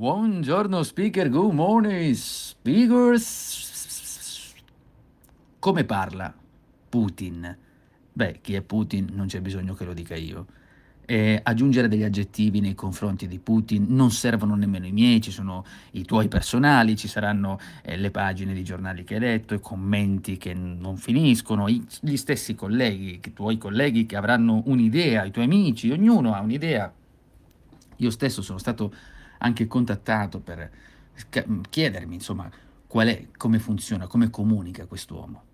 Buongiorno speaker, good morning speakers. Come parla Putin? Beh, chi è Putin non c'è bisogno che lo dica io. E aggiungere degli aggettivi nei confronti di Putin non servono nemmeno i miei, ci sono i tuoi personali, ci saranno eh, le pagine di giornali che hai letto, i commenti che non finiscono, i, gli stessi colleghi, i tuoi colleghi che avranno un'idea, i tuoi amici, ognuno ha un'idea. Io stesso sono stato anche contattato per chiedermi, insomma, qual è, come funziona, come comunica quest'uomo.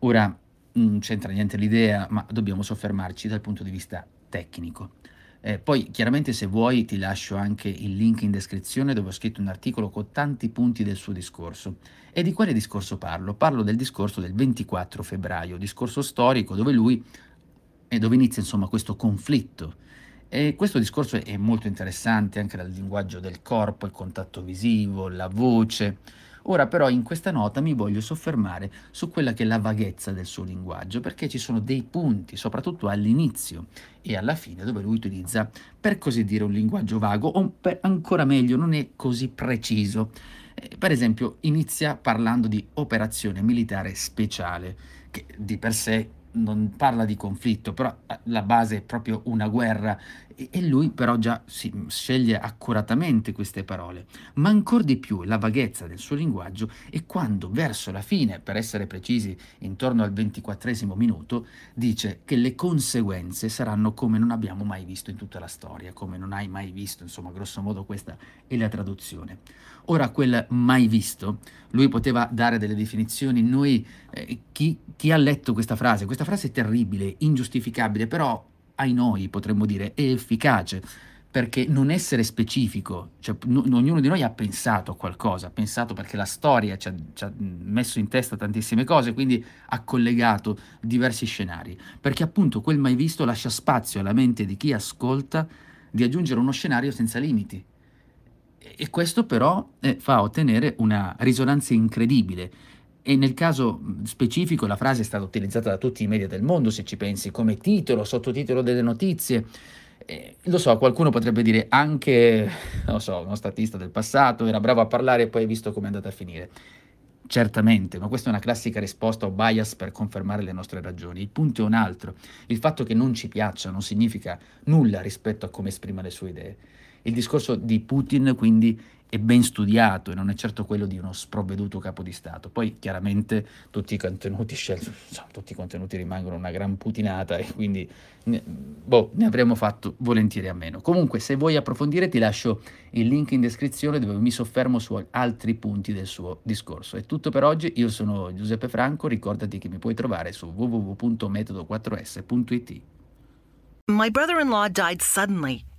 Ora, non c'entra niente l'idea, ma dobbiamo soffermarci dal punto di vista tecnico. Eh, poi chiaramente se vuoi ti lascio anche il link in descrizione dove ho scritto un articolo con tanti punti del suo discorso. E di quale discorso parlo? Parlo del discorso del 24 febbraio, discorso storico dove lui, e dove inizia insomma questo conflitto e questo discorso è molto interessante anche dal linguaggio del corpo, il contatto visivo, la voce. Ora però in questa nota mi voglio soffermare su quella che è la vaghezza del suo linguaggio, perché ci sono dei punti, soprattutto all'inizio e alla fine, dove lui utilizza, per così dire, un linguaggio vago, o per, ancora meglio, non è così preciso. Eh, per esempio, inizia parlando di operazione militare speciale, che di per sé non parla di conflitto, però eh, la base è proprio una guerra e lui però già si sceglie accuratamente queste parole. Ma ancora di più la vaghezza del suo linguaggio è quando verso la fine, per essere precisi intorno al ventiquattresimo minuto, dice che le conseguenze saranno come non abbiamo mai visto in tutta la storia, come non hai mai visto, insomma grosso modo questa è la traduzione. Ora quel mai visto, lui poteva dare delle definizioni, noi, eh, chi, chi ha letto questa frase, questa frase è terribile, ingiustificabile, però ai noi potremmo dire è efficace, perché non essere specifico, cioè, n- ognuno di noi ha pensato a qualcosa, ha pensato perché la storia ci ha, ci ha, messo in testa tantissime cose, quindi ha collegato diversi scenari, perché appunto quel mai visto lascia spazio alla mente di chi ascolta di aggiungere uno scenario senza limiti. E questo però eh, fa ottenere una risonanza incredibile. E nel caso specifico la frase è stata utilizzata da tutti i media del mondo, se ci pensi, come titolo, sottotitolo delle notizie. Eh, lo so, qualcuno potrebbe dire anche, non so, uno statista del passato, era bravo a parlare e poi hai visto come è andata a finire. Certamente, ma questa è una classica risposta o bias per confermare le nostre ragioni. Il punto è un altro. Il fatto che non ci piaccia non significa nulla rispetto a come esprime le sue idee. Il discorso di Putin quindi è ben studiato e non è certo quello di uno sprovveduto capo di Stato. Poi chiaramente tutti i contenuti scelti, insomma, tutti i contenuti rimangono una gran putinata e quindi ne, boh, ne avremmo fatto volentieri a meno. Comunque se vuoi approfondire ti lascio il link in descrizione dove mi soffermo su altri punti del suo discorso. È tutto per oggi, io sono Giuseppe Franco, ricordati che mi puoi trovare su www.metodo4s.it. My brother-in-law died suddenly.